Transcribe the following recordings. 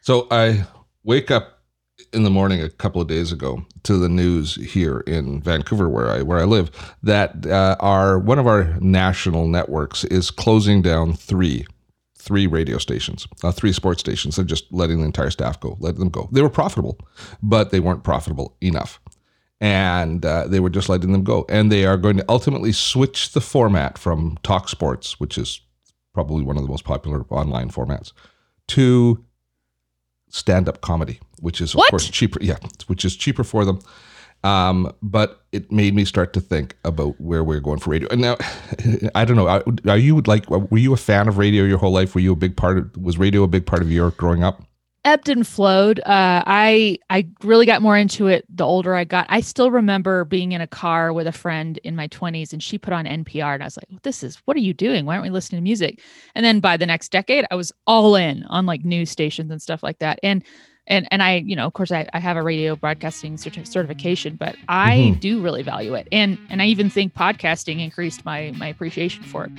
So I wake up in the morning a couple of days ago to the news here in Vancouver, where I where I live, that uh, our one of our national networks is closing down three three radio stations, uh, three sports stations. They're just letting the entire staff go, let them go. They were profitable, but they weren't profitable enough. And uh, they were just letting them go. And they are going to ultimately switch the format from Talk Sports, which is probably one of the most popular online formats, to stand up comedy, which is, of What? course, cheaper. Yeah, which is cheaper for them. Um, but it made me start to think about where we're going for radio. And now, I don't know. Are- Are you like? Were you a fan of radio your whole life? Were you a big part of? Was radio a big part of your growing up? Ebbed and flowed. Uh, I I really got more into it the older I got. I still remember being in a car with a friend in my 20s, and she put on NPR, and I was like, "This is what are you doing? Why aren't we listening to music?" And then by the next decade, I was all in on like news stations and stuff like that. And and and I, you know, of course, I, I have a radio broadcasting certi- certification, but I Mhm. do really value it. And and I even think podcasting increased my my appreciation for it.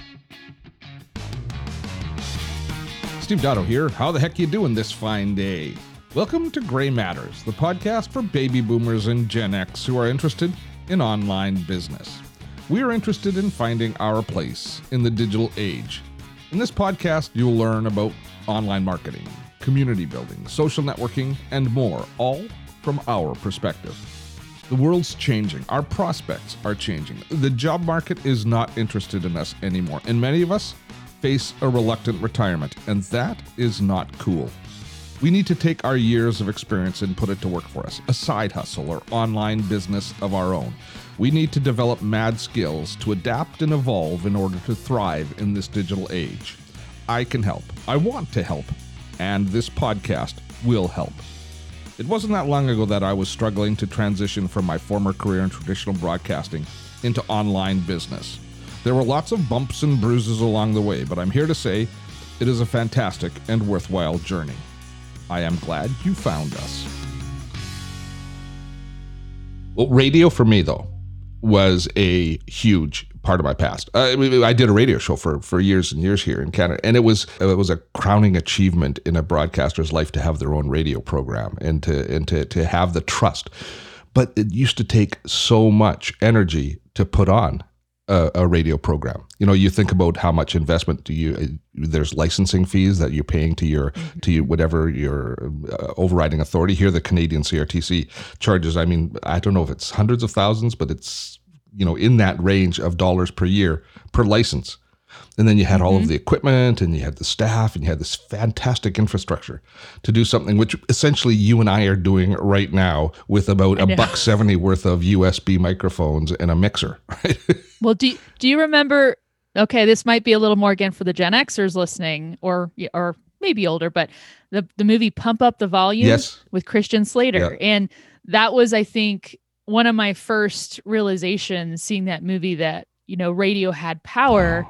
Steve Dotto here. How the heck you doing this fine day? Welcome to Gray Matters, the podcast for baby boomers and Gen X who are interested in online business. We are interested in finding our place in the digital age. In this podcast, you'll learn about online marketing, community building, social networking, and more, all from our perspective. The world's changing. Our prospects are changing. The job market is not interested in us anymore, and many of us face a reluctant retirement, and that is not cool. We need to take our years of experience and put it to work for us, a side hustle or online business of our own. We need to develop mad skills to adapt and evolve in order to thrive in this digital age. I can help. I want to help. And this podcast will help. It wasn't that long ago that I was struggling to transition from my former career in traditional broadcasting into online business. There were lots of bumps and bruises along the way, but I'm here to say it is a fantastic and worthwhile journey. I am glad you found us. Well, radio for me, though, was a huge part of my past. I, I did a radio show for, for years and years here in Canada, and it was it was a crowning achievement in a broadcaster's life to have their own radio program and to and to to have the trust. But it used to take so much energy to put on a, a radio program. You know, you think about how much investment do you there's licensing fees that you're paying to your to you whatever your uh, overriding authority here. The Canadian CRTC charges. I mean, I don't know if it's hundreds of thousands, but it's you know in that range of dollars per year per license. And then you had all of the equipment and you had the staff and you had this fantastic infrastructure to do something which essentially you and I are doing right now with about a buck 70 worth of USB microphones and a mixer, right? Well, do do you remember? Okay, this might be a little more again for the Gen Xers listening, or or maybe older, but the the movie Pump Up the Volume Yes. with Christian Slater, and that was, I think, one of my first realizations seeing that movie that you know radio had power,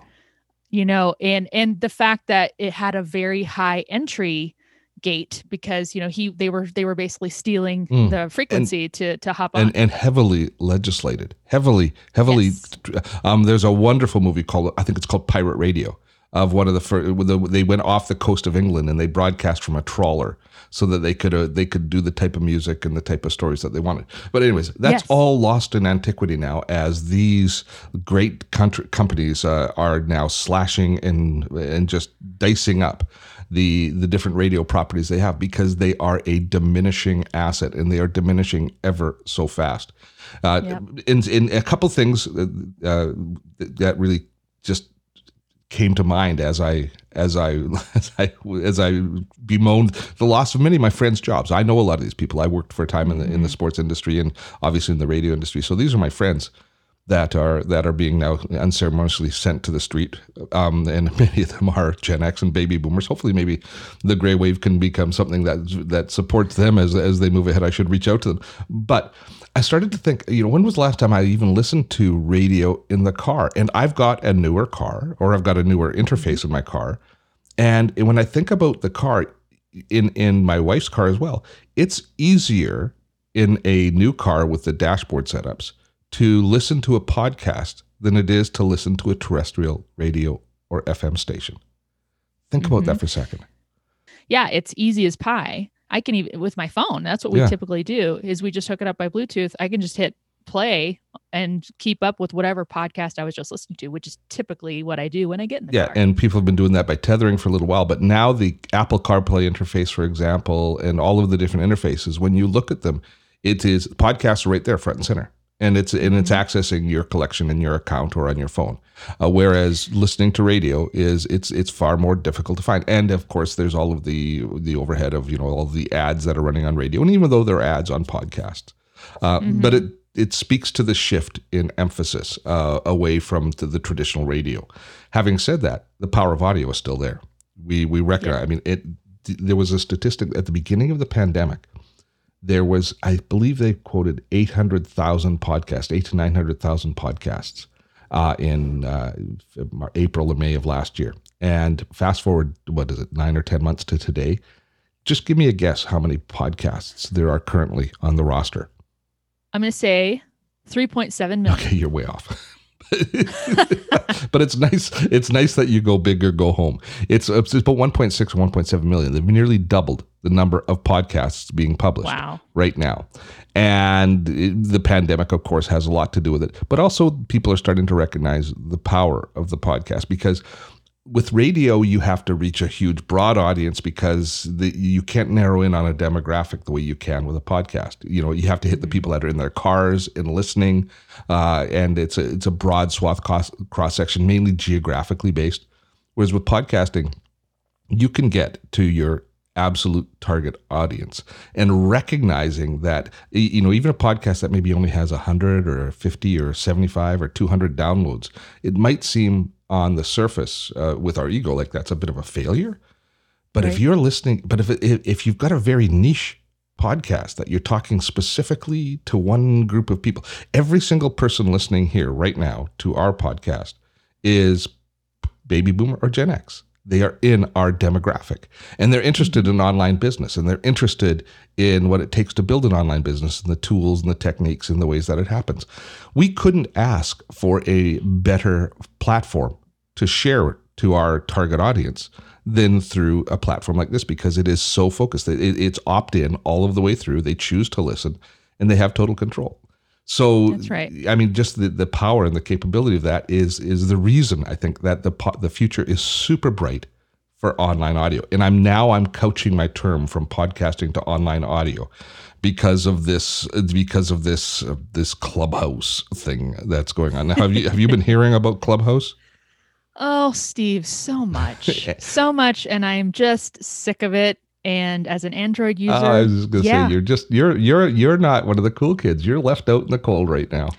you know, and and the fact that it had a very high entry gate because you know he they were they were basically stealing Mm. the frequency to to hop on and and heavily legislated heavily heavily Yes. um there's a wonderful movie called i think it's called pirate radio of one of the first they went off the coast of england and they broadcast from a trawler so that they could uh, they could do the type of music and the type of stories that they wanted but anyways that's Yes. all lost in antiquity now as these great country companies uh, are now slashing and and just dicing up the the different radio properties they have because they are a diminishing asset and they are diminishing ever so fast. Uh, Yep. in, in a couple things uh, uh, that really just came to mind as I as I as I as I bemoaned the loss of many of my friends' jobs. I know a lot of these people. I worked for a time in the in the sports industry and obviously in the radio industry. So these are my friends that are that are being now unceremoniously sent to the street, um, and many of them are Gen X and baby boomers. Hopefully, maybe the gray wave can become something that that supports them as as they move ahead. I should reach out to them, but I started to think, you know, when was the last time I even listened to radio in the car? And I've got a newer car, or I've got a newer interface in my car, and when I think about the car, in in my wife's car as well, it's easier in a new car with the dashboard setups to listen to a podcast than it is to listen to a terrestrial radio or FM station. Think about that mm-hmm. for a second. yeah, it's easy as pie. I can even with my phone. That's what we Yeah. typically do. Is we just hook it up by Bluetooth. I can just hit play and keep up with whatever podcast I was just listening to, which is typically what I do when I get in the Yeah, car. and people have been doing that by tethering for a little while, but now the Apple CarPlay interface, for example, and all of the different interfaces, when you look at them, it is podcasts are right there, front and center, and it's and it's accessing your collection in your account or on your phone. Uh, whereas listening to radio is it's it's far more difficult to find, and of course, there's all of the the overhead of you know all the ads that are running on radio, and even though there are ads on podcasts, uh, but it it speaks to the shift in emphasis uh, away from the, the traditional radio. Having said that, the power of audio is still there. We we recognize. I mean, it. There was a statistic at the beginning of the pandemic. There was, I believe, they quoted eight hundred thousand podcasts, eight to nine hundred thousand podcasts uh, in uh, April or May of last year. And fast forward, what is it, nine or ten months to today? Just give me a guess how many podcasts there are currently on the roster. I'm going to say 3.7 million. Okay, you're way off. but it's nice. It's nice that you go big or go home. It's, it's about 1.6 or 1.7 million. They've nearly doubled the number of podcasts being published Wow. right now. And the pandemic, of course, has a lot to do with it. But also, people are starting to recognize the power of the podcast because with radio, you have to reach a huge, broad audience because the, you can't narrow in on a demographic the way you can with a podcast. You know, you have to hit the people that are in their cars and listening, uh, and it's a it's a broad swath cross cross section, mainly geographically based. Whereas with podcasting, you can get to your absolute target audience. And recognizing that you know even a podcast that maybe only has 100 or 50 or 75 or 200 downloads it might seem on the surface uh, with our ego like that's a bit of a failure. But if you're listening but if if you've got a very niche podcast that you're talking specifically to one group of people every single person listening here right now to our podcast is baby boomer or Gen X. They are in our demographic and they're interested in online business and they're interested in what it takes to build an online business and the tools and the techniques and the ways that it happens. We couldn't ask for a better platform to share to our target audience than through a platform like this because it is so focused. It, it's opt in all of the way through. They choose to listen and they have total control. So That's right. I mean, just the, the power and the capability of that is is the reason I think that the po- the future is super bright for online audio. And I'm now I'm couching my term from podcasting to online audio because of this because of this uh, this clubhouse thing that's going on. Now, have you have you been hearing about Clubhouse? Oh, Steve, so much, so much, and I'm just sick of it. And as an Android user, Oh, I was just gonna yeah. say you're just you're you're you're not one of the cool kids. You're left out in the cold right now.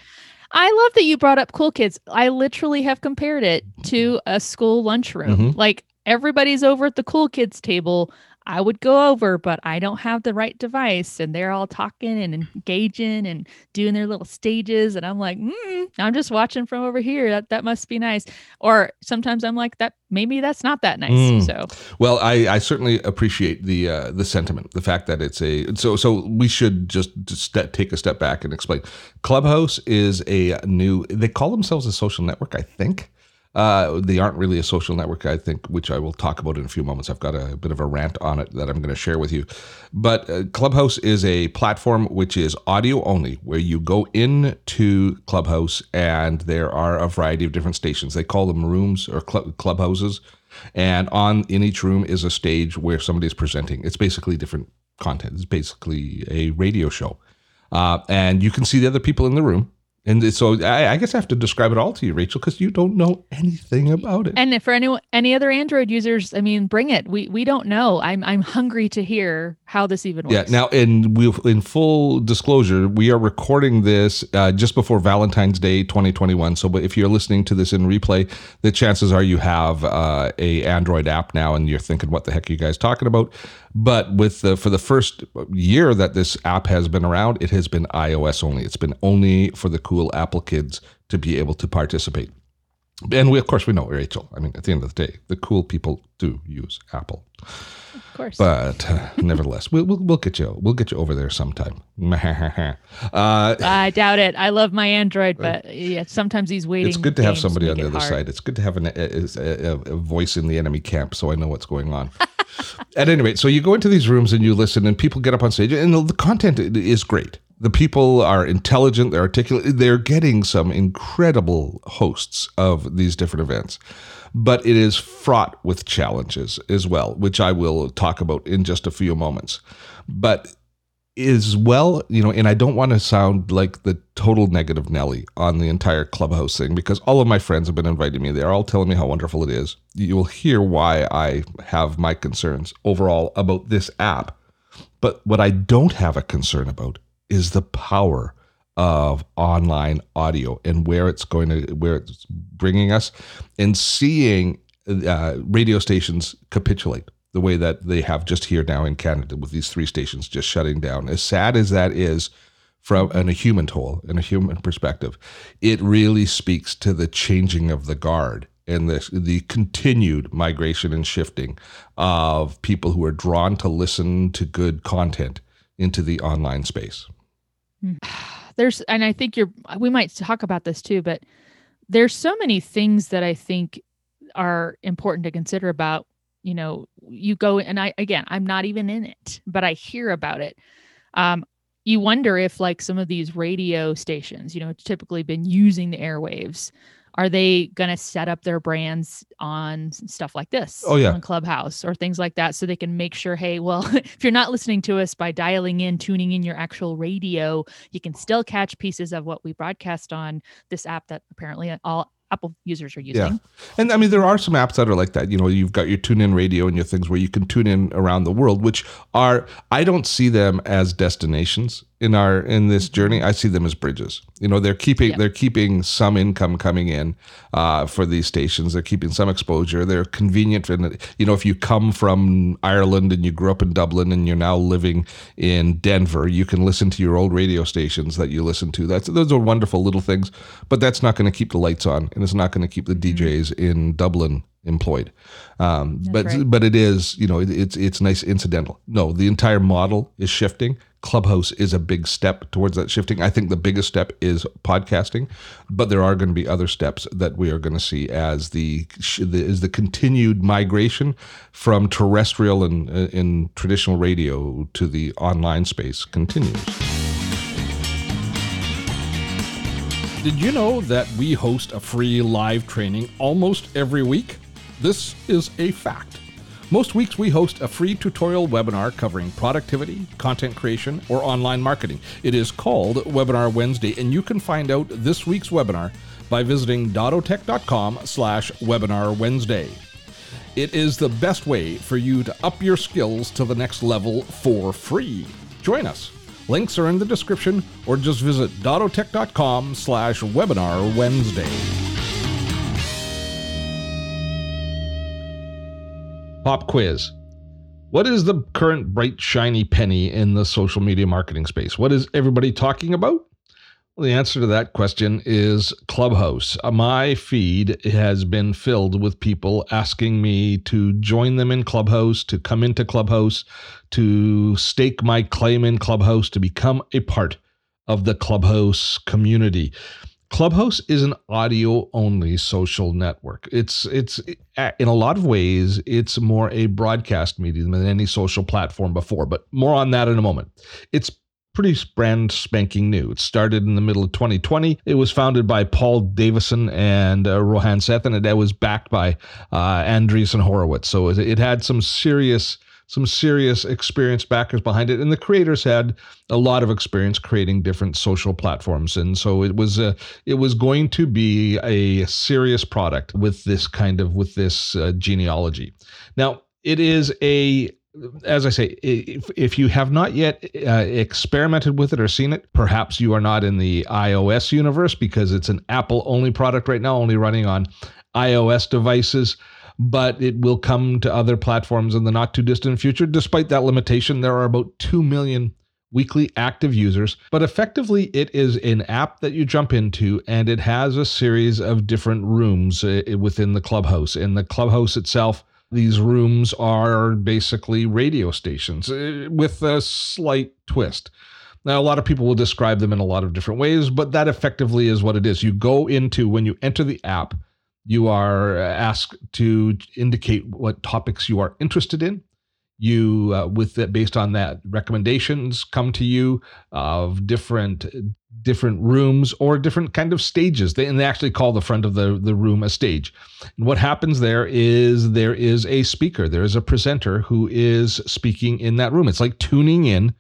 I love that you brought up Cool Kids. I literally have compared it to a school lunchroom. Mhm. Like everybody's over at the Cool Kids table. I would go over, but I don't have the right device, and they're all talking and engaging and doing their little stages, and I'm like, mm, I'm just watching from over here. That that must be nice. Or sometimes I'm like, that maybe that's not that nice. Mm. So Well, I, I certainly appreciate the uh, the sentiment, the fact that it's a so so we should just, just step, take a step back and explain. Clubhouse is a new. They call themselves a social network, I think. Uh, they aren't really a social network, I think, which I will talk about in a few moments. I've got a bit of a rant on it that I'm going to share with you. But uh, Clubhouse is a platform which is audio only, where you go into Clubhouse and there are a variety of different stations. They call them rooms or cl- clubhouses, and on in each room is a stage where somebody is presenting. It's basically different content. It's basically a radio show, uh, and you can see the other people in the room. And so I, I guess I have to describe it all to you, Rachel, because you don't know anything about it. And if for any any other Android users, I mean, bring it. We we don't know. I'm I'm hungry to hear how this even works. Yeah. Now, in we in full disclosure, we are recording this uh, just before Valentine's Day 2021. So, but if you're listening to this in replay, the chances are you have uh, a Android app now, and you're thinking, "What the heck are you guys talking about?" But with the for the first year that this app has been around, it has been iOS only. It's been only for the cool Apple kids to be able to participate. And we, of course, we know Rachel. I mean, at the end of the day, the cool people do use Apple. of course. But uh, nevertheless, we'll, we'll we'll get you we'll get you over there sometime. uh, I doubt it. I love my Android, but yeah, sometimes these waiting. it's good to have somebody on the other hard. side. It's good to have an, a, a, a voice in the enemy camp, so I know what's going on. At any rate, so you go into these rooms and you listen, and people get up on stage, and the content is great. The people are intelligent, they're articulate, they're getting some incredible hosts of these different events. But it is fraught with challenges as well, which I will talk about in just a few moments. But as well, you know, and I don't want to sound like the total negative Nelly on the entire clubhouse thing because all of my friends have been inviting me. They're all telling me how wonderful it is. You will hear why I have my concerns overall about this app. But what I don't have a concern about is the power of online audio and where it's going to where it's bringing us and seeing uh, radio stations capitulate the way that they have just here now in Canada with these three stations just shutting down. As sad as that is from in a human toll in a human perspective it really speaks to the changing of the guard and the the continued migration and shifting of people who are drawn to listen to good content into the online space there's and i think you're we might talk about this too but there's so many things that i think are important to consider about you know you go and i again i'm not even in it but i hear about it. Um you wonder if like some of these radio stations you know typically been using the airwaves are they going to set up their brands on stuff like this oh yeah on clubhouse or things like that so they can make sure hey well if you're not listening to us by dialing in tuning in your actual radio you can still catch pieces of what we broadcast on this app that apparently all Apple users are using. Yeah. And I mean, there are some apps that are like that. You know, you've got your tune in radio and your things where you can tune in around the world, which are, I don't see them as destinations in our in this mm-hmm. journey i see them as bridges you know they're keeping yeah. they're keeping some income coming in uh, for these stations they're keeping some exposure they're convenient and you know if you come from ireland and you grew up in dublin and you're now living in denver you can listen to your old radio stations that you listen to that's those are wonderful little things but that's not going to keep the lights on and it's not going to keep the mm-hmm. djs in dublin employed. Um, but right. but it is you know it, it's it's nice incidental. No, the entire model is shifting. Clubhouse is a big step towards that shifting. I think the biggest step is podcasting, but there are going to be other steps that we are going to see as the is the continued migration from terrestrial and uh, in traditional radio to the online space continues. Did you know that we host a free live training almost every week? This is a fact. Most weeks we host a free tutorial webinar covering productivity, content creation, or online marketing. It is called Webinar Wednesday, and you can find out this week's webinar by visiting dottotech.com slash webinar Wednesday. It is the best way for you to up your skills to the next level for free. Join us. Links are in the description or just visit dottotech.com slash webinar Wednesday. Pop quiz. What is the current bright, shiny penny in the social media marketing space? What is everybody talking about? Well, the answer to that question is Clubhouse. Uh, my feed has been filled with people asking me to join them in Clubhouse, to come into Clubhouse, to stake my claim in Clubhouse, to become a part of the Clubhouse community. Clubhouse is an audio only social network. It's it's in a lot of ways it's more a broadcast medium than any social platform before, but more on that in a moment. It's pretty brand spanking new. It started in the middle of 2020. It was founded by Paul Davison and uh, Rohan Seth, and it was backed by uh, Andreessen Horowitz. So it, it had some serious some serious experienced backers behind it, and the creators had a lot of experience creating different social platforms, and so it was a, it was going to be a serious product with this kind of with this uh, genealogy. Now it is a as I say, if, if you have not yet uh, experimented with it or seen it, perhaps you are not in the iOS universe because it's an Apple only product right now, only running on iOS devices but it will come to other platforms in the not too distant future. Despite that limitation, there are about 2 million weekly active users, but effectively it is an app that you jump into and it has a series of different rooms uh, within the clubhouse. In the clubhouse itself, these rooms are basically radio stations uh, with a slight twist. Now, a lot of people will describe them in a lot of different ways, but that effectively is what it is. You go into, when you enter the app, you are asked to indicate what topics you are interested in. You, uh, with that, based on that, recommendations come to you of different different rooms or different kind of stages. They, and they actually call the front of the, the room a stage. And what happens there is there is a speaker, there is a presenter who is speaking in that room. It's like tuning in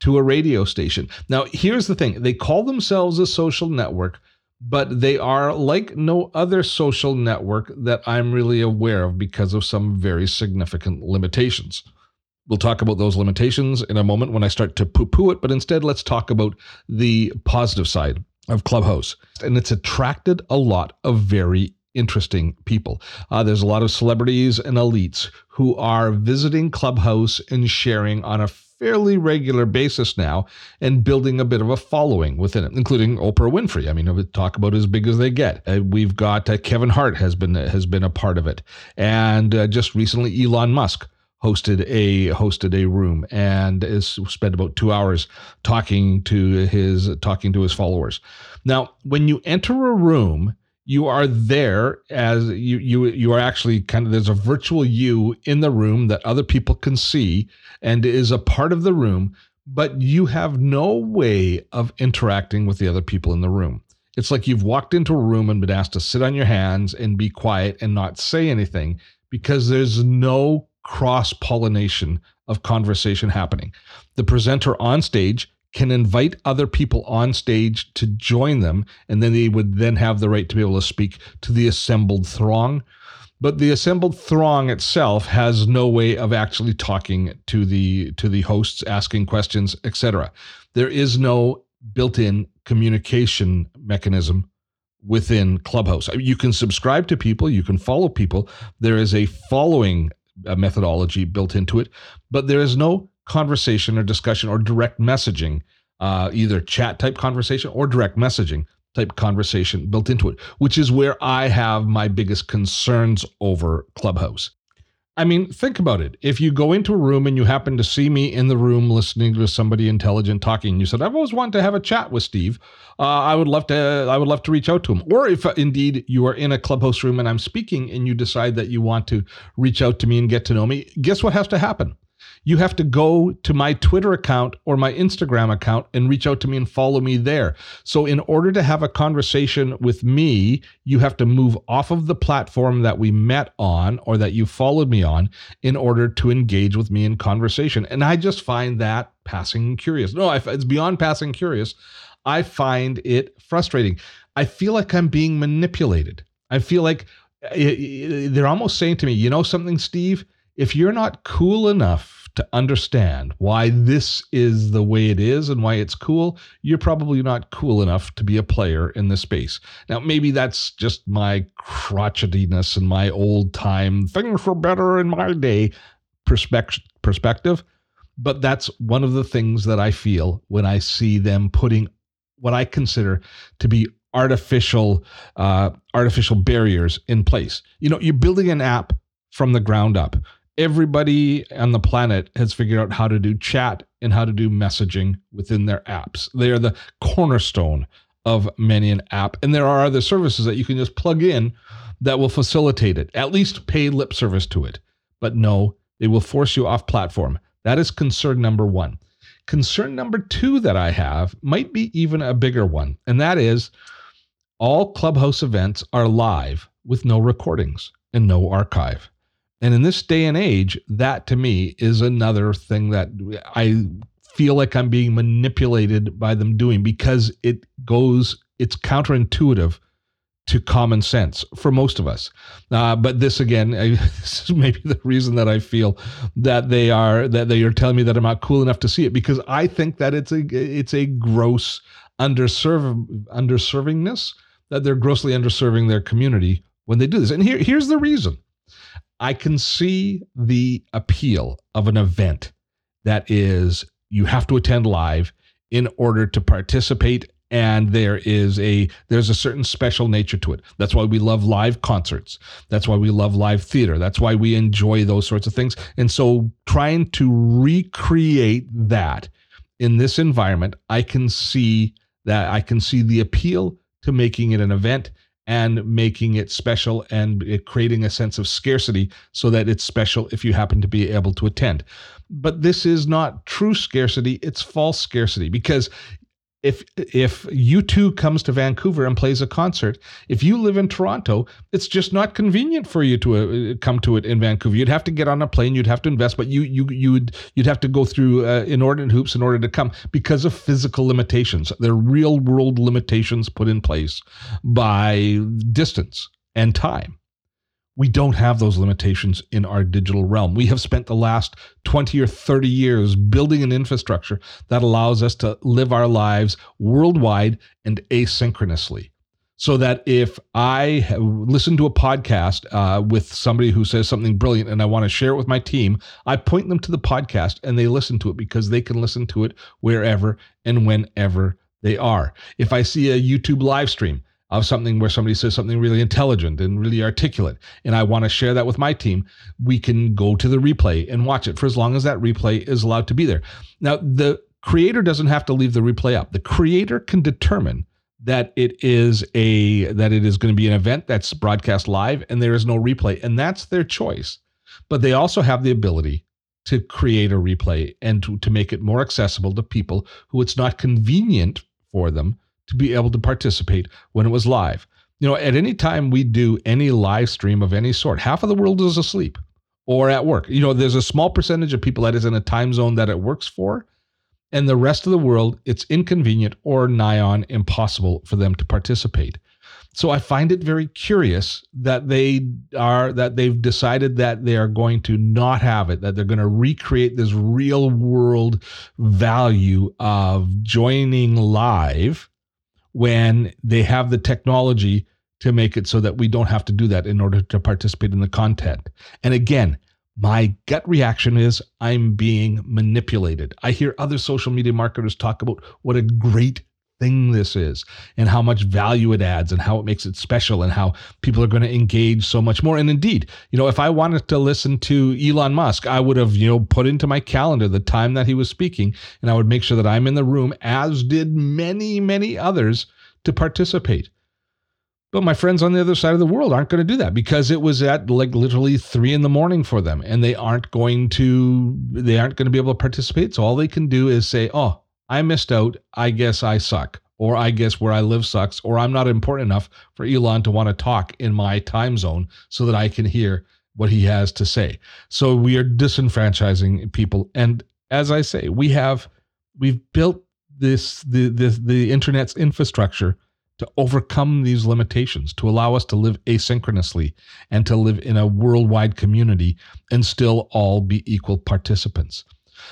to a radio station. Now, here's the thing they call themselves a social network, but they are like no other social network that I'm really aware of because of some very significant limitations. We'll talk about those limitations in a moment when I start to poo poo it, but instead, let's talk about the positive side of Clubhouse. And it's attracted a lot of very interesting people. Uh, there's a lot of celebrities and elites who are visiting Clubhouse and sharing on a fairly regular basis now and building a bit of a following within it, including Oprah Winfrey. I mean, talk about as big as they get. Uh, we've got uh, Kevin Hart has been has been a part of it, and uh, just recently Elon Musk hosted a hosted a room and is spent about two hours talking to his talking to his followers. Now, when you enter a room you are there as you you you are actually kind of there's a virtual you in the room that other people can see and is a part of the room but you have no way of interacting with the other people in the room. It's like you've walked into a room and been asked to sit on your hands and be quiet and not say anything because there's no cross pollination of conversation happening. The presenter on stage can invite other people on stage to join them, and then they would then have the right to be able to speak to the assembled throng. But the assembled throng itself has no way of actually talking to the to the hosts, asking questions, etc. There is no built-in communication mechanism within Clubhouse. You can subscribe to people, you can follow people. There is a following uh, methodology built into it, but there is no conversation or discussion or direct messaging, uh, either chat type conversation or direct messaging type conversation built into it, which is where I have my biggest concerns over Clubhouse. I mean, think about it. If you go into a room and you happen to see me in the room listening to somebody intelligent talking, you said, "I've always wanted to have a chat with Steve. Uh, I would love to. I would love to reach out to him." Or if uh, indeed you are in a clubhouse room and I'm speaking, and you decide that you want to reach out to me and get to know me, guess what has to happen? You have to go to my Twitter account or my Instagram account and reach out to me and follow me there. So, in order to have a conversation with me, you have to move off of the platform that we met on or that you followed me on in order to engage with me in conversation. And I just find that passing curious. No, it's beyond passing curious. I find it frustrating. I feel like I'm being manipulated. I feel like eh, eh, they're almost saying to me, you know something, Steve? If you're not cool enough to understand why this is the way it is and why it's cool, you're probably not cool enough to be a player in this space. Now, maybe that's just my crotchetiness and my old time, things were better in my day perspective. But that's one of the things that I feel when I see them putting what I consider to be artificial uh, artificial barriers in place. You know, you're building an app from the ground up everybody on the planet has figured out how to do chat and how to do messaging within their apps. They are the cornerstone of many an app. And there are other services that you can just plug in that will facilitate it, at least pay lip service to it. But no, they will force you off platform. That is concern number one. Concern number two that I have might be even a bigger one, and that is all Clubhouse events are live with no recordings and no archive. And in this day and age, that to me is another thing that I feel like I'm being manipulated by them doing because it goes, it's counterintuitive to common sense for most of us. Uh, but this again, I, this is maybe the reason that I feel that they are that they are telling me that I'm not cool enough to see it because I think that it's a it's a gross underserve underservingness that they're grossly underserving their community when they do this. And here here's the reason. I can see the appeal of an event that is you have to attend live in order to participate and there is a there's a certain special nature to it. That's why we love live concerts. That's why we love live theater. That's why we enjoy those sorts of things. And so trying to recreate that in this environment i can see that i can see the appeal to making it an event and making it special and creating a sense of scarcity so that it's special if you happen to be able to attend. But this is not true scarcity, it's false scarcity because if if U2 comes to Vancouver and plays a concert, if you live in Toronto, it's just not convenient for you to uh, come to it in Vancouver. You'd have to get on a plane, you'd have to invest, but you you you'd you'd have to go through uh, inordinate hoops in order to come because of physical limitations. There are real world limitations put in place by distance and time. We don't have those limitations in our digital realm. We have spent the last 20 or 30 years building an infrastructure that allows us to live our lives worldwide and asynchronously. So that if I listen to a podcast uh, with somebody who says something brilliant and I want to share it with my team, I point them to the podcast and they listen to it because they can listen to it wherever and whenever they are. If I see a YouTube live stream, of something where somebody says something really intelligent and really articulate, and I want to share that with my team, we can go to the replay and watch it for as long as that replay is allowed to be there. Now, the creator doesn't have to leave the replay up. The creator can determine that it is a that it is going to be an event that's broadcast live and there is no replay and that's their choice but they also have the ability to create a replay and to, to make it more accessible to people who it's not convenient for them to be able to participate when it was live. You know, at any time we do any live stream of any sort, half of the world is asleep or at work. You know, there's a small percentage of people that is in a time zone that it works for, and the rest of the world, it's inconvenient or nigh on impossible for them to participate. So I find it very curious that they are that they've decided that they are going to not have it, that they're going to recreate this real world value of joining live when they have the technology to make it so that we don't have to do that in order to participate in the content. And again, my gut reaction is I'm being manipulated. I hear other social media marketers talk about what a great thing this is and how much value it adds and how it makes it special and how people are going to engage so much more. And indeed you know if i wanted to listen to elon musk i would have you know put into my calendar the time that he was speaking and i would make sure that i'm in the room as did many many others to participate. But my friends on the other side of the world aren't going to do that because it was at like literally three in the morning for them and they aren't going to they aren't going to be able to participate. So all they can do is say oh I missed out. I guess I suck. Or I guess where I live sucks. Or I'm not important enough for Elon to want to talk in my time zone so that I can hear what he has to say. So we are disenfranchising people. And as I say, we have we've built this the the, the internet's infrastructure to overcome these limitations, to allow us to live asynchronously and to live in a worldwide community and still all be equal participants.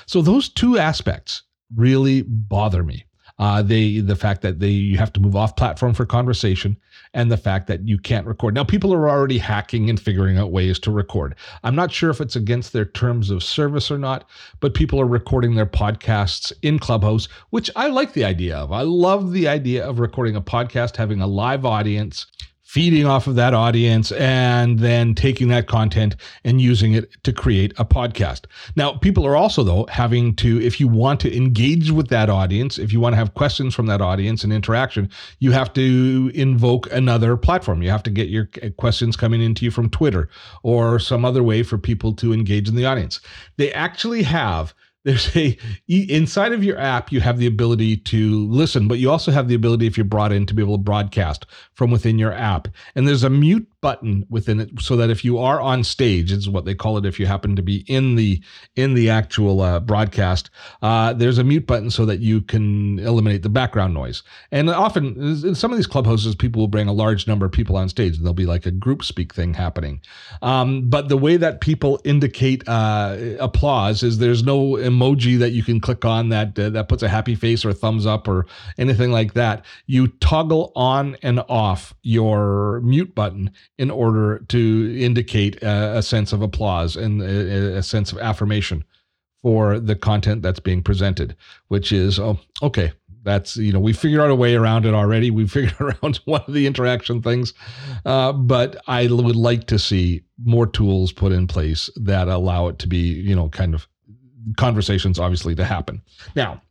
So those two aspects really bother me. Uh, they the fact that they you have to move off platform for conversation and the fact that you can't record. Now people are already hacking and figuring out ways to record. I'm not sure if it's against their terms of service or not but people are recording their podcasts in clubhouse which i like the idea of. I love the idea of recording a podcast having a live audience feeding off of that audience and then taking that content and using it to create a podcast. Now, people are also, though, having to, if you want to engage with that audience, if you want to have questions from that audience and interaction, you have to invoke another platform. You have to get your uh, questions coming into you from Twitter or some other way for people to engage in the audience. They actually have there's a inside of your app you have the ability to listen but you also have the ability if you're brought in to be able to broadcast from within your app. And there's a mute button within it so that if you are on stage is what they call it if you happen to be in the in the actual uh, broadcast uh, there's a mute button so that you can eliminate the background noise. And often in some of these clubhouses people will bring a large number of people on stage. And there'll be like a group speak thing happening. Um, but the way that people indicate uh, applause is there's no emoji that you can click on that uh, that puts a happy face or thumbs up or anything like that. You toggle on and off your mute button in order to indicate a, a sense of applause and a, a, sense of affirmation for the content that's being presented, which is, oh, okay, that's, you know, we figured out a way around it already. We figured around one of the interaction things. Uh, but I would like to see more tools put in place that allow it to be, you know, kind of conversations, obviously, to happen. Now,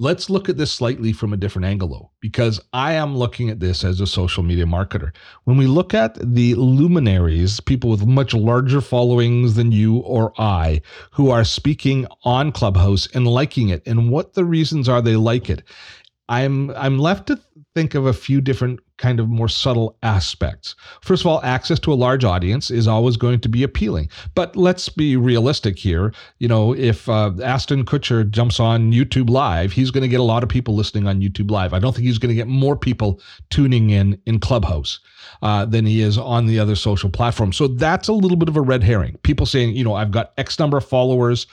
Let's look at this slightly from a different angle, though, because I am looking at this as a social media marketer. When we look at the luminaries, people with much larger followings than you or I, who are speaking on Clubhouse and liking it, and what the reasons are they like it, I'm I'm left to think of a few different kind of more subtle aspects. First of all, access to a large audience is always going to be appealing. But let's be realistic here. You know, if uh, Ashton Kutcher jumps on YouTube Live, he's going to get a lot of people listening on YouTube Live. I don't think he's going to get more people tuning in in Clubhouse uh, than he is on the other social platforms. So that's a little bit of a red herring. People saying, you know, I've got X number of followers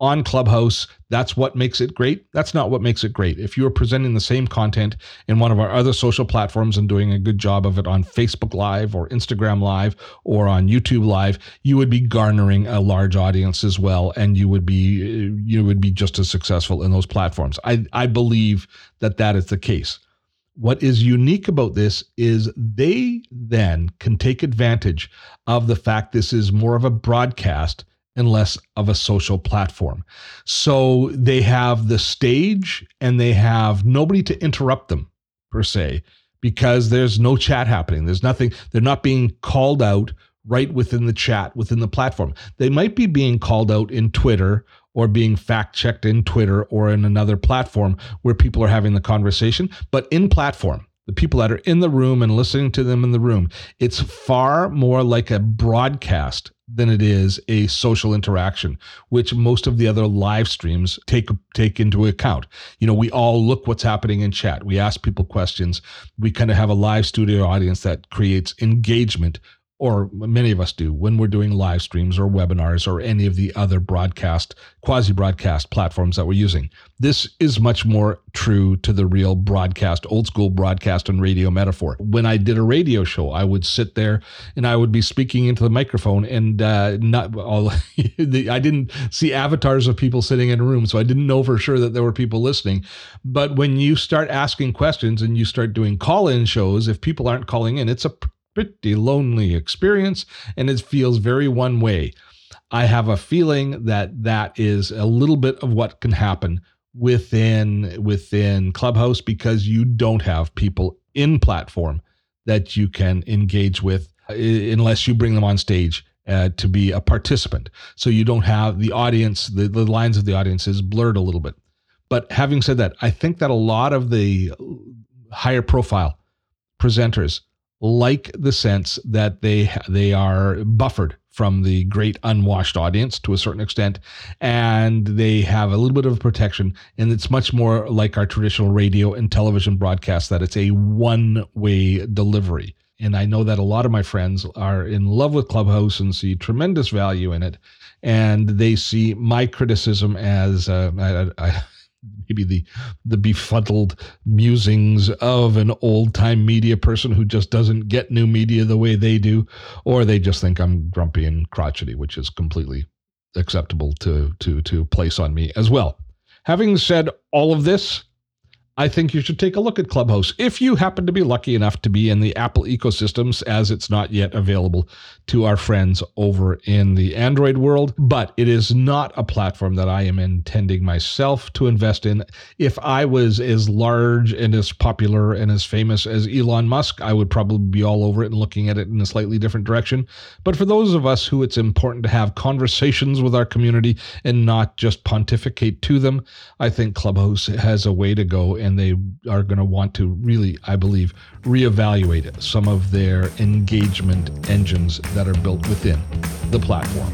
on Clubhouse. That's what makes it great. That's not what makes it great. If you are presenting the same content in one of our other social platforms and doing a good job of it on Facebook Live or Instagram Live or on YouTube Live, you would be garnering a large audience as well, and you would be uh, you would be just as successful in those platforms. I I believe that that is the case. What is unique about this is they then can take advantage of the fact this is more of a broadcast and less of a social platform. So they have the stage and they have nobody to interrupt them per se because there's no chat happening. There's nothing, they're not being called out right within the chat, within the platform. They might be being called out in Twitter or being fact checked in Twitter or in another platform where people are having the conversation, but in platform the people that are in the room and listening to them in the room. It's far more like a broadcast than it is a social interaction, which most of the other live streams take take into account. You know, we all look what's happening in chat. We ask people questions. We kind of have a live studio audience that creates engagement or many of us do when we're doing live streams or webinars or any of the other broadcast, quasi broadcast platforms that we're using. This is much more true to the real broadcast, old school broadcast and radio metaphor. When I did a radio show, I would sit there and I would be speaking into the microphone and uh, not all, I didn't see avatars of people sitting in a room, so I didn't know for sure that there were people listening. But when you start asking questions and you start doing call in shows, if people aren't calling in, it's a pretty lonely experience and it feels very one way. I have a feeling that that is a little bit of what can happen within within Clubhouse because you don't have people in platform that you can engage with uh, unless you bring them on stage uh, to be a participant. So you don't have the audience, the, the lines of the audience is blurred a little bit. But having said that, I think that a lot of the higher profile presenters like the sense that they they are buffered from the great unwashed audience to a certain extent and they have a little bit of protection and it's much more like our traditional radio and television broadcast that it's a one way delivery. And I know that a lot of my friends are in love with Clubhouse and see tremendous value in it and they see my criticism as uh, I, I, maybe the the befuddled musings of an old time media person who just doesn't get new media the way they do, or they just think I'm grumpy and crotchety, which is completely acceptable to to to place on me as well. Having said all of this, I think you should take a look at Clubhouse if you happen to be lucky enough to be in the Apple ecosystems, as it's not yet available to our friends over in the Android world. But it is not a platform that I am intending myself to invest in. If I was as large and as popular and as famous as Elon Musk, I would probably be all over it and looking at it in a slightly different direction. But for those of us who it's important to have conversations with our community and not just pontificate to them, I think Clubhouse has a way to go. And they are going to want to really, I believe, reevaluate some of their engagement engines that are built within the platform.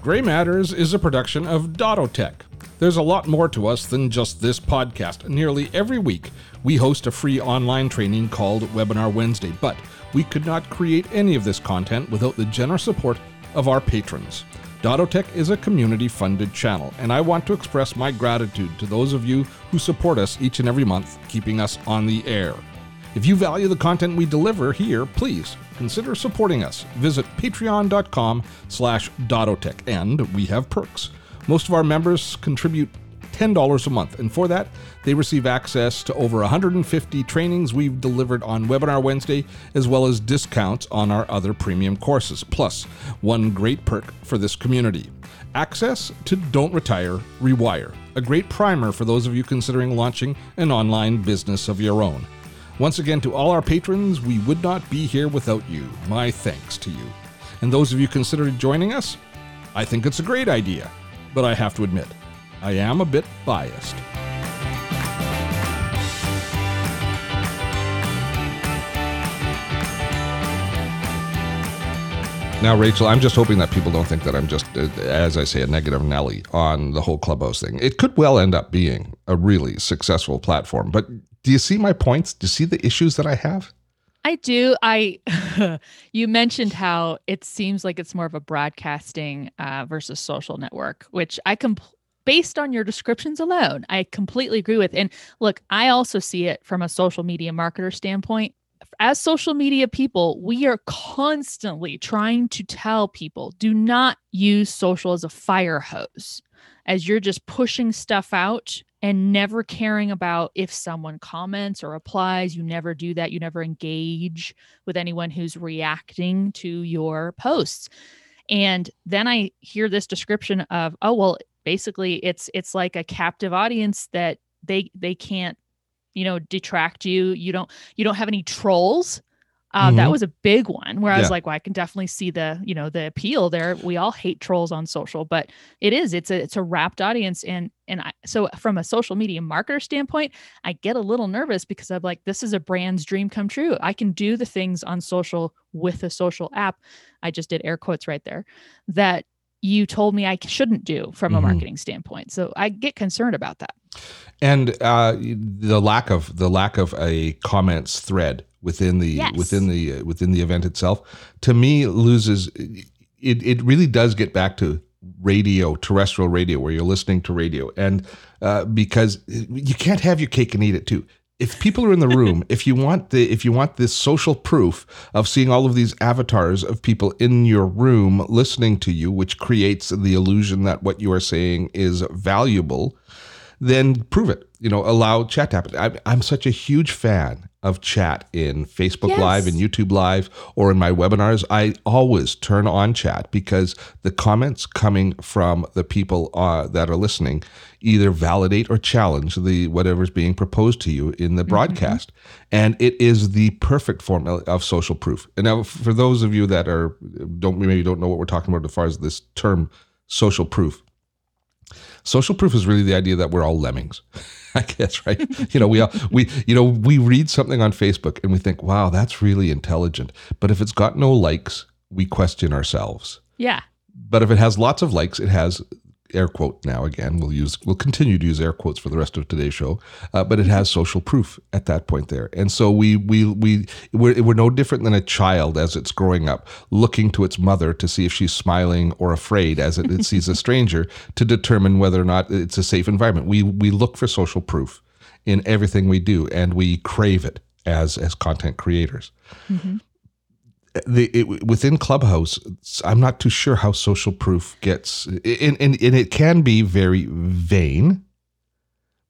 Gray Matters is a production of Dottotech. There's a lot more to us than just this podcast. Nearly every week, we host a free online training called Webinar Wednesday, but we could not create any of this content without the generous support of our patrons. Dottotech is a community funded channel, and I want to express my gratitude to those of you who support us each and every month, keeping us on the air. If you value the content we deliver here, please consider supporting us. Visit patreon.com slash Dottotech, and we have perks. Most of our members contribute $10 a month. And for that, they receive access to over 150 trainings we've delivered on Webinar Wednesday, as well as discounts on our other premium courses. Plus, one great perk for this community access to Don't Retire, Rewire, a great primer for those of you considering launching an online business of your own. Once again, to all our patrons, we would not be here without you. My thanks to you. And those of you considering joining us, I think it's a great idea, but I have to admit, I am a bit biased. Now, Rachel, I'm just hoping that people don't think that I'm just, uh, as I say, a negative Nelly on the whole Clubhouse thing. It could well end up being a really successful platform. But do you see my points? Do you see the issues that I have? I do. I you mentioned how it seems like it's more of a broadcasting uh, versus social network, which I com- based on your descriptions alone, I completely agree with. And look, I also see it from a social media marketer standpoint as social media people, we are constantly trying to tell people do not use social as a fire hose, as you're just pushing stuff out and never caring about if someone comments or applies. You never do that. You never engage with anyone who's reacting to your posts. And then I hear this description of, oh, well, basically it's it's like a captive audience that they they can't you know detract you you don't you don't have any trolls uh, mm-hmm. that was a big one where I was like, well, I can definitely see the, you know, the appeal there. We all hate trolls on social, but it is, it's a, it's a wrapped audience. And, and I, so from a social media marketer standpoint, I get a little nervous because I'm like, this is a brand's dream come true. I can do the things on social with a social app. I just did air quotes right there that you told me I shouldn't do from a mm-hmm. marketing standpoint. So I get concerned about that. And uh, the lack of the lack of a comments thread within the yes. within the uh, within the event itself to me loses it it really does get back to radio terrestrial radio where you're listening to radio and uh, because you can't have your cake and eat it too if people are in the room, if you want the if you want this social proof of seeing all of these avatars of people in your room listening to you, which creates the illusion that what you are saying is valuable, then prove it. You know, allow chat to happen. I'm, I'm such a huge fan of chat in Facebook yes. Live and YouTube Live or in my webinars, I always turn on chat because the comments coming from the people uh, that are listening either validate or challenge the whatever's being proposed to you in the mm-hmm. broadcast, mm-hmm. and it is the perfect form of social proof. And now, for those of you that are don't maybe don't know what we're talking about as far as this term social proof, social proof is really the idea that we're all lemmings. I guess, right? you know, we all, we you know we read something on Facebook and we think, wow, that's really intelligent. But if it's got no likes, we question ourselves. Yeah. But if it has lots of likes, it has air quote now again we'll use we'll continue to use air quotes for the rest of today's show uh, but it has social proof at that point there. And so we we we we're, we're no different than a child as it's growing up looking to its mother to see if she's smiling or afraid as it, it sees a stranger to determine whether or not it's a safe environment. We we look for social proof in everything we do and we crave it as as content creators. Mm-hmm the it, within Clubhouse, I'm not too sure how social proof gets, and, and, and it can be very vain,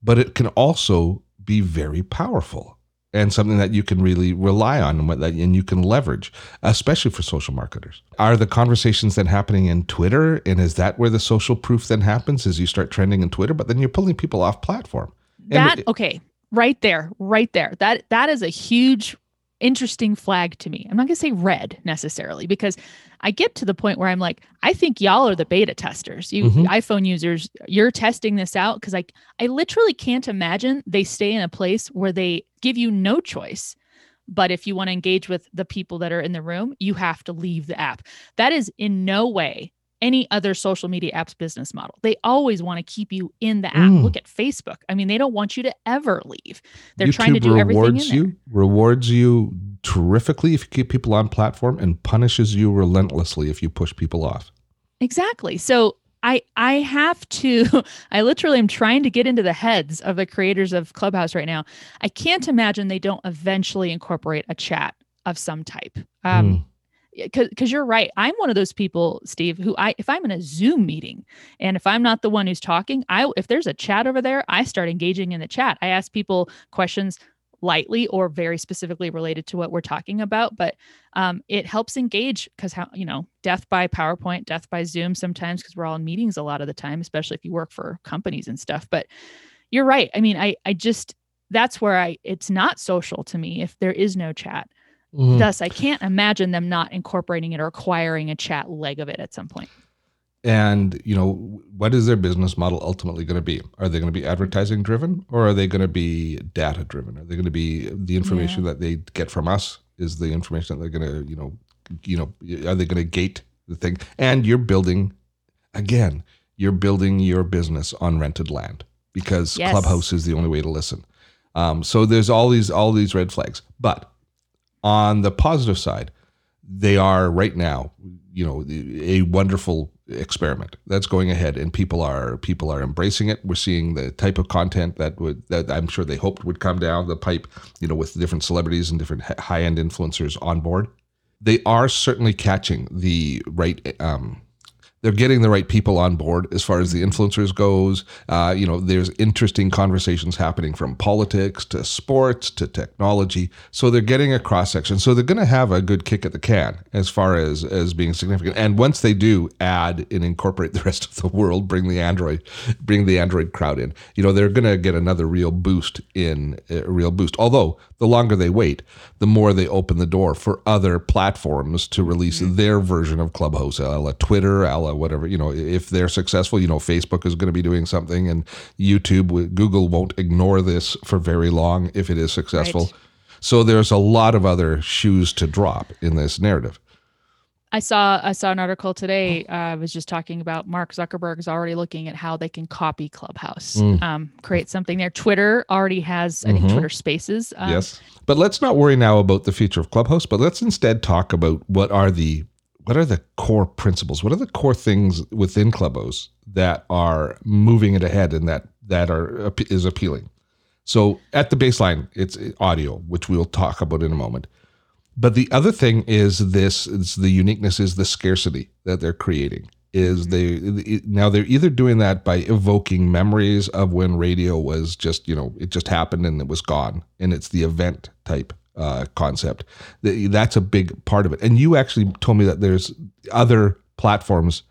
but it can also be very powerful and something that you can really rely on and, that, and you can leverage, especially for social marketers. Are the conversations then happening in Twitter? And is that where the social proof then happens? As you start trending in Twitter, but then you're pulling people off platform. That and, okay, right there, right there. That that is a huge interesting flag to me. I'm not going to say red necessarily because I get to the point where I'm like, I think y'all are the beta testers. You mm-hmm. iPhone users, you're testing this out because I I literally can't imagine they stay in a place where they give you no choice. But if you want to engage with the people that are in the room, you have to leave the app. That is in no way any other social media app's business model. They always want to keep you in the app. Mm. Look at Facebook. I mean, they don't want you to ever leave. They're YouTube trying to do everything in you, rewards you terrifically if you keep people on platform and punishes you relentlessly if you push people off. Exactly. So I I have to I literally am trying to get into the heads of the creators of Clubhouse right now. I can't imagine they don't eventually incorporate a chat of some type. Um, mm because you're right i'm one of those people steve who i if i'm in a zoom meeting and if i'm not the one who's talking i if there's a chat over there i start engaging in the chat. I ask people questions lightly or very specifically related to what we're talking about but um, it helps engage because how you know death by powerpoint death by zoom sometimes because we're all in meetings a lot of the time especially if you work for companies and stuff but you're right i mean i i just that's where i it's not social to me if there is no chat mm-hmm. thus i can't imagine them not incorporating it or acquiring a chat leg of it at some point. and you know what is their business model ultimately going to be are they going to be advertising driven or are they going to be data driven are they going to be the information yeah. that they get from us is the information that they're going to you know you know are they going to gate the thing and you're building again you're building your business on rented land because yes. clubhouse is the only way to listen um, so there's all these all these red flags but on the positive side they are right now you know a wonderful experiment that's going ahead and people are people are embracing it. We're seeing the type of content that would that i'm sure they hoped would come down the pipe you know with different celebrities and different high-end influencers on board. They are certainly catching the right um, they're getting the right people on board as far as the influencers goes. Uh, you know, there's interesting conversations happening from politics to sports to technology. So they're getting a cross section. So they're going to have a good kick at the can as far as as being significant. And once they do add and incorporate the rest of the world, bring the Android, bring the Android crowd in, you know, they're going to get another real boost in a real boost. Although the longer they wait, the more they open the door for other platforms to release mm-hmm. their version of Clubhouse, a la Twitter, a la whatever. You know, if they're successful, you know, Facebook is going to be doing something, and YouTube, Google won't ignore this for very long if it is successful. Right. So there's a lot of other shoes to drop in this narrative. I saw I saw an article today. Uh, I was just talking about Mark Zuckerberg is already looking at how they can copy Clubhouse, mm. um, create something there. Twitter already has, I think, mm-hmm. Twitter Spaces. Um, yes, but let's not worry now about the future of Clubhouse. But let's instead talk about what are the what are the core principles? What are the core things within Clubhouse that are moving it ahead and that that are is appealing? So at the baseline, it's audio, which we'll talk about in a moment. But the other thing is this: is the uniqueness is the scarcity that they're creating. Is mm-hmm. they now they're either doing that by evoking memories of when radio was just you know it just happened and it was gone, and it's the event type uh, concept. That's a big part of it. And you actually told me that there's other platforms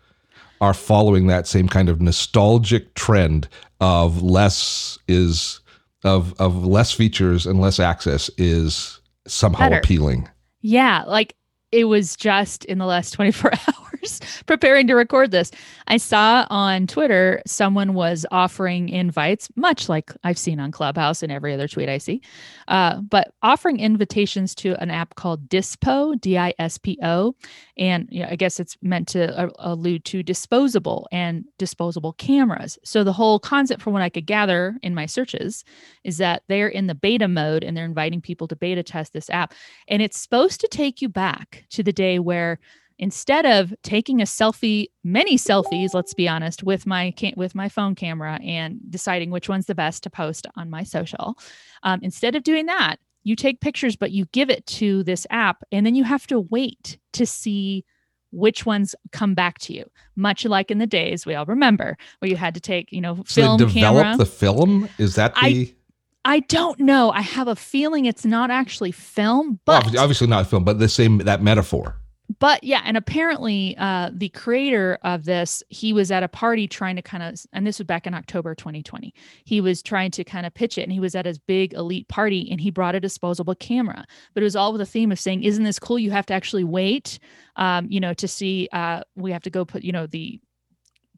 are following that same kind of nostalgic trend of less is of of less features and less access is somehow Better. appealing. Yeah, like it was just in the last 24 hours preparing to record this. I saw on Twitter someone was offering invites, much like I've seen on Clubhouse and every other tweet I see, uh, but offering invitations to an app called Dispo, D I S P O. And you know, I guess it's meant to uh, allude to disposable and disposable cameras. So the whole concept, from what I could gather in my searches, is that they're in the beta mode and they're inviting people to beta test this app. And it's supposed to take you back to the day where instead of taking a selfie many selfies let's be honest with my with my phone camera and deciding which one's the best to post on my social um, instead of doing that you take pictures but you give it to this app and then you have to wait to see which ones come back to you much like in the days we all remember where you had to take you know film so develop camera. the film is that the I, I don't know. I have a feeling it's not actually film, but well, obviously not film, but the same that metaphor. But yeah, and apparently uh, the creator of this, he was at a party trying to kind of, and this was back in October 2020. He was trying to kind of pitch it, and he was at his big elite party, and he brought a disposable camera. But it was all with a theme of saying, "Isn't this cool? You have to actually wait, um, you know, to see. Uh, we have to go put, you know, the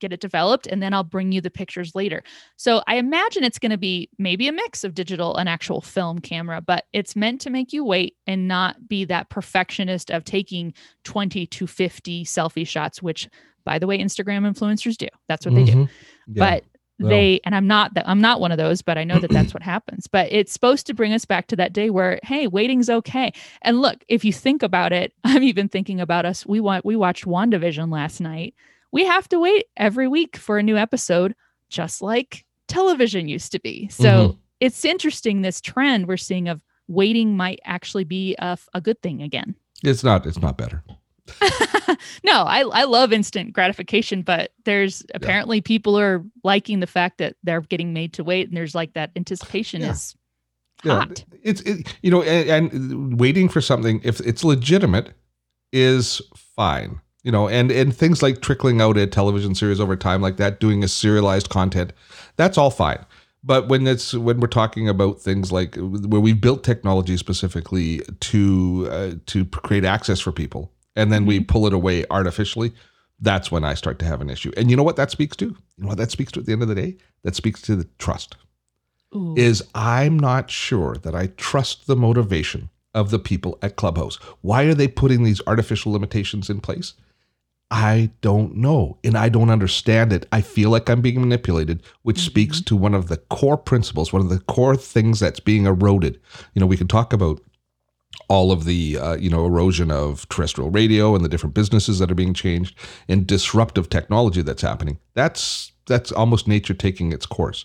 get it developed and then I'll bring you the pictures later. So I imagine it's going to be maybe a mix of digital and actual film camera, but it's meant to make you wait and not be that perfectionist of taking 20 to 50 selfie shots, which by the way, Instagram influencers do. That's what mm-hmm. they do. Mm-hmm. Yeah. But they and i'm not that i'm not one of those but i know that that's what happens but it's supposed to bring us back to that day where hey waiting's okay and look if you think about it i'm even thinking about us we want we watched wandavision last night we have to wait every week for a new episode, just like television used to be. So mm-hmm. it's interesting this trend we're seeing of waiting might actually be a, a good thing again. It's not. It's not better. no, I, I love instant gratification, but there's apparently yeah. people are liking the fact that they're getting made to wait, and there's like that anticipation yeah. is hot. Yeah, it's it, you know, and, and waiting for something if it's legitimate is fine. You know, and and things like trickling out a television series over time like that, doing a serialized content, that's all fine. But when it's when we're talking about things like where we've built technology specifically to uh, to create access for people, and then we mm-hmm. pull it away artificially, that's when I start to have an issue. And you know what that speaks to? You know what that speaks to at the end of the day? That speaks to the trust. Ooh. Is I'm not sure that I trust the motivation of the people at Clubhouse. Why are they putting these artificial limitations in place? I don't know and I don't understand it. I feel like I'm being manipulated, which mm-hmm. speaks to one of the core principles, one of the core things that's being eroded. You know, we can talk about all of the uh, you know erosion of terrestrial radio and the different businesses that are being changed and disruptive technology that's happening. That's that's almost nature taking its course.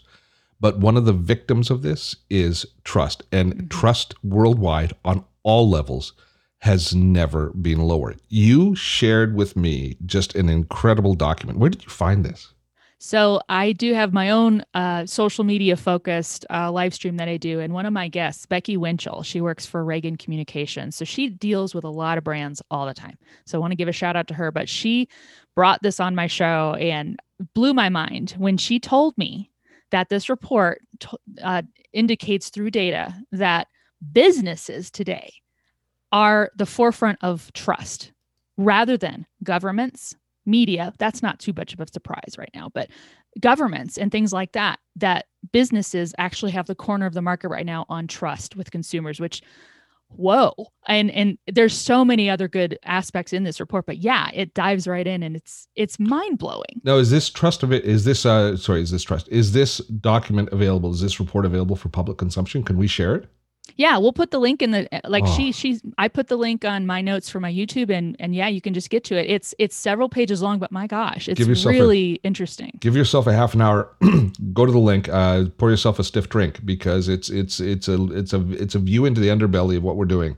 But one of the victims of this is trust and mm-hmm. trust worldwide on all levels has never been lower. You shared with me just an incredible document. Where did you find this? So I do have my own uh, social media focused uh, live stream that I do, and one of my guests, Becky Winchell, she works for Reagan Communications, so she deals with a lot of brands all the time. So I want to give a shout out to her. But she brought this on my show and blew my mind when she told me that this report t- uh, indicates through data that businesses today are the forefront of trust rather than governments, media. That's not too much of a surprise right now, but governments and things like that, that businesses actually have the corner of the market right now on trust with consumers, which whoa. And and there's so many other good aspects in this report but yeah it dives right in and it's it's mind-blowing. Now is this trust of it is this uh sorry is this trust is this document available is this report available for public consumption? Can we share it yeah, we'll put the link in the like oh. she she's I put the link on my notes for my YouTube and and yeah, you can just get to it. It's it's several pages long, but my gosh, it's really a, interesting. Give yourself a half an hour, go to the link, uh, pour yourself a stiff drink because it's it's it's a it's a it's a view into the underbelly of what we're doing,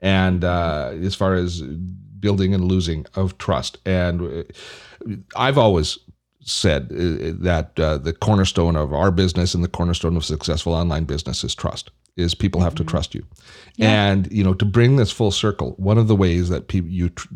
and uh, as far as building and losing of trust, and uh, I've always said uh, that uh, the cornerstone of our business and the cornerstone of successful online business is trust is people have to mm-hmm. trust you yeah. and you know to bring this full circle one of the ways that people you tr-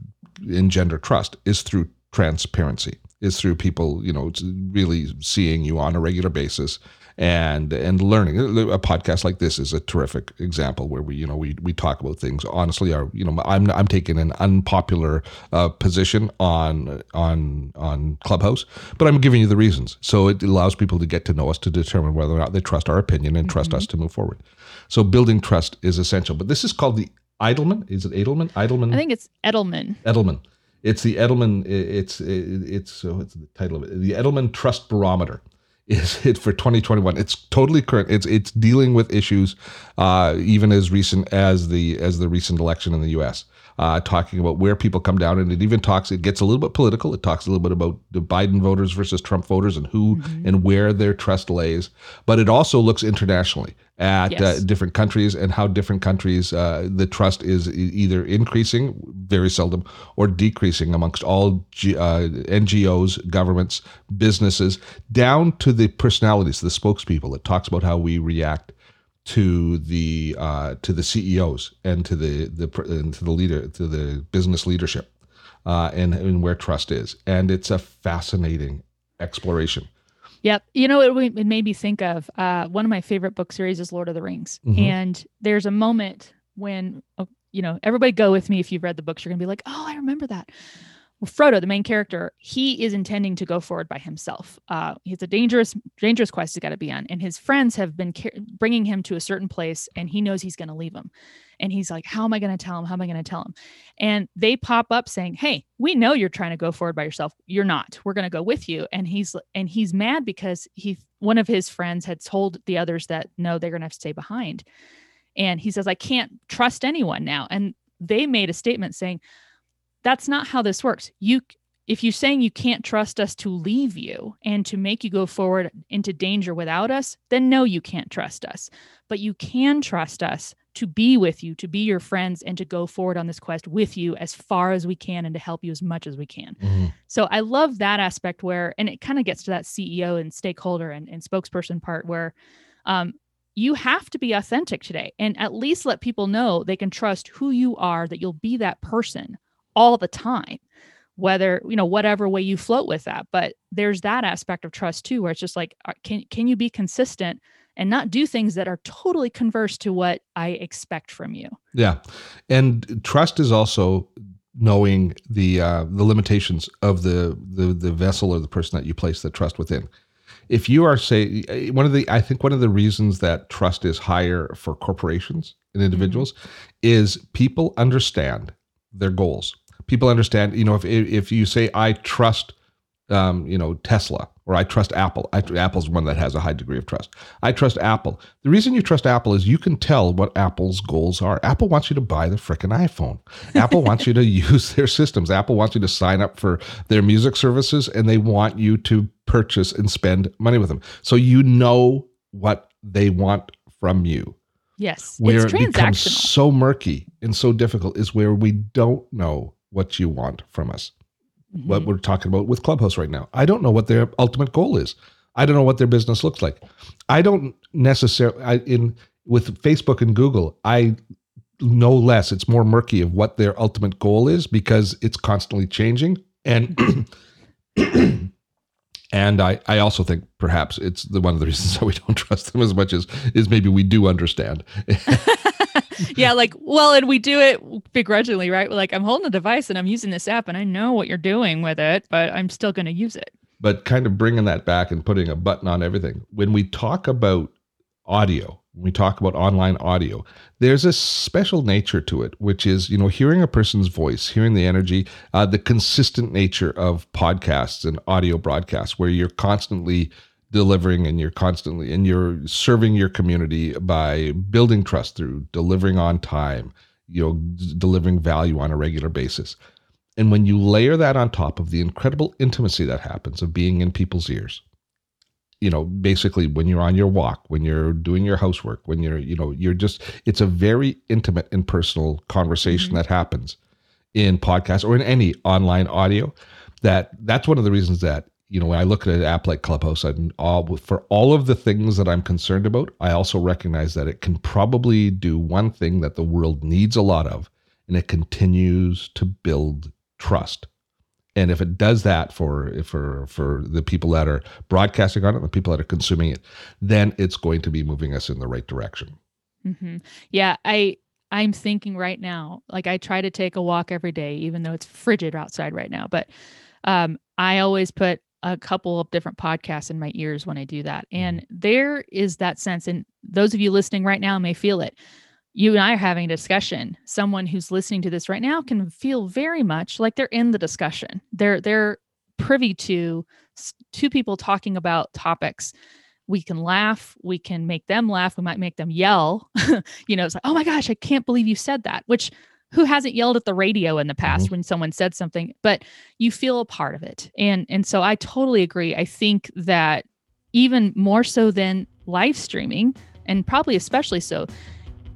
engender trust is through transparency is through people you know really seeing you on a regular basis and and learning a podcast like this is a terrific example where we you know we we talk about things honestly are you know i'm i'm taking an unpopular uh, position on on on clubhouse but i'm giving you the reasons so it allows people to get to know us to determine whether or not they trust our opinion and mm-hmm. trust us to move forward so building trust is essential. But this is called the Edelman. Is it Edelman? Edelman? I think it's Edelman. Edelman. It's the Edelman it's it's so it's the title of it. The Edelman Trust Barometer is it for 2021 it's totally current. It's it's dealing with issues uh, even as recent as the as the recent election in the US uh, talking about where people come down. And it even talks it gets a little bit political. It talks a little bit about the Biden voters versus Trump voters and who mm-hmm. and where their trust lays. But it also looks internationally at uh, yes. uh, different countries and how different countries uh, the trust is either increasing very seldom or decreasing amongst all G, uh, NGOs, governments, businesses, down to the personalities, the spokespeople. It talks about how we react to the uh, to the CEOs and to the the and to the leader to the business leadership uh, and and where trust is, and it's a fascinating exploration. Yep. You know, it, it made me think of uh, one of my favorite book series is Lord of the Rings. Mm-hmm. And there's a moment when, oh, you know, everybody go with me if you've read the books, you're going to be like, oh, I remember that. Frodo, the main character, he is intending to go forward by himself. Uh, it's a dangerous, dangerous quest he's got to be on, and his friends have been car- bringing him to a certain place, and he knows he's going to leave them. And he's like, "How am I going to tell him? How am I going to tell him?" And they pop up saying, "Hey, we know you're trying to go forward by yourself. You're not. We're going to go with you." And he's and he's mad because he one of his friends had told the others that no, they're going to have to stay behind. And he says, "I can't trust anyone now." And they made a statement saying, "That's not how this works. You if you're saying you can't trust us to leave you and to make you go forward into danger without us, then no, you can't trust us. But you can trust us to be with you, to be your friends, and to go forward on this quest with you as far as we can and to help you as much as we can. Mm-hmm. So I love that aspect where, and it kind of gets to that CEO and stakeholder and, and spokesperson part where um, you have to be authentic today and at least let people know they can trust who you are, that you'll be that person all the time whether you know whatever way you float with that but there's that aspect of trust too where it's just like uh, can can you be consistent and not do things that are totally converse to what I expect from you. Yeah. And trust is also knowing the uh, the limitations of the, the the vessel or the person that you place the trust within. If you are say one of the I think one of the reasons that trust is higher for corporations and individuals mm-hmm. is people understand their goals. People understand, you know, if if you say I trust um, you know, Tesla or I trust Apple. I, Apple's one that has a high degree of trust. I trust Apple. The reason you trust Apple is you can tell what Apple's goals are. Apple wants you to buy the frickin' iPhone. Apple wants you to use their systems. Apple wants you to sign up for their music services and they want you to purchase and spend money with them. So you know what they want from you. Yes. Where it becomes so murky and so difficult is where we don't know what you want from us mm-hmm. what we're talking about with Clubhouse right now. I don't know what their ultimate goal is. I don't know what their business looks like. I don't necessarily I, in with Facebook and Google. I know less. It's more murky of what their ultimate goal is because it's constantly changing and. and I, I also think perhaps it's the one of the reasons why we don't trust them as much as is maybe we do understand. yeah, like, well, and we do it begrudgingly, right? Like, I'm holding a device and I'm using this app and I know what you're doing with it, but I'm still going to use it. But kind of bringing that back and putting a button on everything. When we talk about audio, when we talk about online audio, there's a special nature to it, which is, you know, hearing a person's voice, hearing the energy, uh, the consistent nature of podcasts and audio broadcasts, where you're constantly delivering and you're constantly and you're serving your community by building trust through delivering on time you know delivering value on a regular basis and when you layer that on top of the incredible intimacy that happens of being in people's ears you know basically when you're on your walk when you're doing your housework when you're you know you're just it's a very intimate and personal conversation mm-hmm. that happens in podcasts or in any online audio that that's one of the reasons that you know, when I look at an app like Clubhouse and all for all of the things that I'm concerned about, I also recognize that it can probably do one thing that the world needs a lot of, and it continues to build trust. And if it does that for for for the people that are broadcasting on it, the people that are consuming it, then it's going to be moving us in the right direction. Mm-hmm. Yeah, I I'm thinking right now, like I try to take a walk every day, even though it's frigid outside right now. But um, I always put a couple of different podcasts in my ears when I do that. Mm-hmm. And there is that sense. And those of you listening right now may feel it. You and I are having a discussion. Someone who's listening to this right now can feel very much like they're in the discussion. They're they're privy to two people talking about topics. We can laugh, we can make them laugh, we might make them yell. you know, it's like, oh my gosh, I can't believe you said that, which who hasn't yelled at the radio in the past mm-hmm. when someone said something but you feel a part of it. And and so i totally agree. I think that even more so than live streaming and probably especially so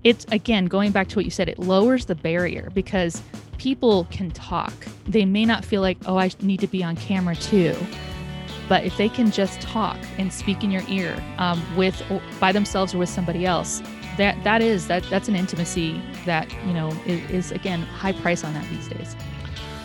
it's again going back to what you said it lowers the barrier because people can talk. They may not feel like oh i need to be on camera too. But if they can just talk and speak in your ear um, with by themselves or with somebody else that that is that that's an intimacy that you know is, is again high price on that these days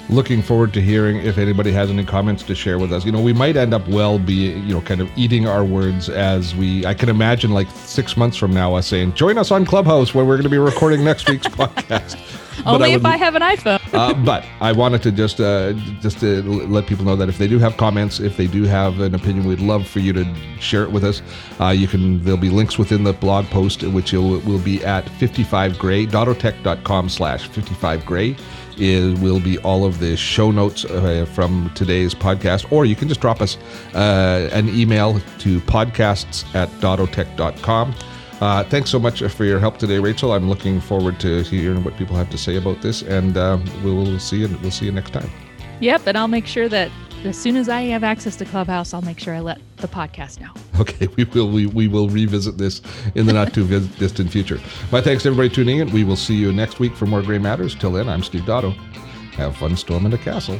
looking forward to hearing if anybody has any comments to share with us. You know, we might end up well be, you know, kind of eating our words as we, I can imagine like six months from now us saying, join us on Clubhouse where we're going to be recording next week's podcast. Only I would, if I have an iPhone. Uh, but I wanted to just uh, just to let people know that if they do have comments, if they do have an opinion, we'd love for you to share it with us. Uh, you can there'll be links within the blog post, which will will be at 55gray dottotech.com slash 55gray is will be all of the show notes uh, from today's podcast, or you can just drop us uh, an email to podcasts at dottotech.com. Uh, thanks so much for your help today, Rachel. I'm looking forward to hearing what people have to say about this, and uh, we'll see you. We'll see you next time. Yep, and I'll make sure that as soon as I have access to Clubhouse, I'll make sure I let the podcast know. Okay, we will we, we will revisit this in the not too vis- distant future. My thanks to everybody tuning in. We will see you next week for more Gray Matters. Till then, I'm Steve Dotto. Have fun storming the castle.